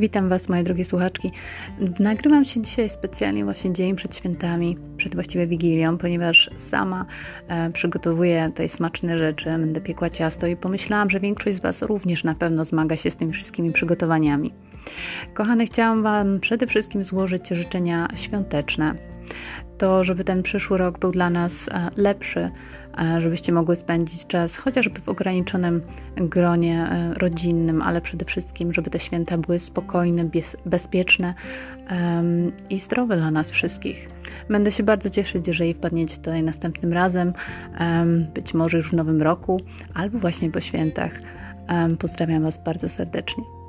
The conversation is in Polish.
Witam Was, moje drogie słuchaczki. Nagrywam się dzisiaj specjalnie właśnie dzień przed świętami, przed właściwie Wigilią, ponieważ sama e, przygotowuję tutaj smaczne rzeczy, będę piekła ciasto i pomyślałam, że większość z Was również na pewno zmaga się z tymi wszystkimi przygotowaniami. Kochane, chciałam Wam przede wszystkim złożyć życzenia świąteczne. To, żeby ten przyszły rok był dla nas e, lepszy, e, żebyście mogły spędzić czas chociażby w ograniczonym gronie e, rodzinnym, ale przede wszystkim, żeby te święta były spokojne, bezpieczne i zdrowe dla nas wszystkich. Będę się bardzo cieszyć, jeżeli wpadniecie tutaj następnym razem, być może już w nowym roku, albo właśnie po świętach. Pozdrawiam Was bardzo serdecznie.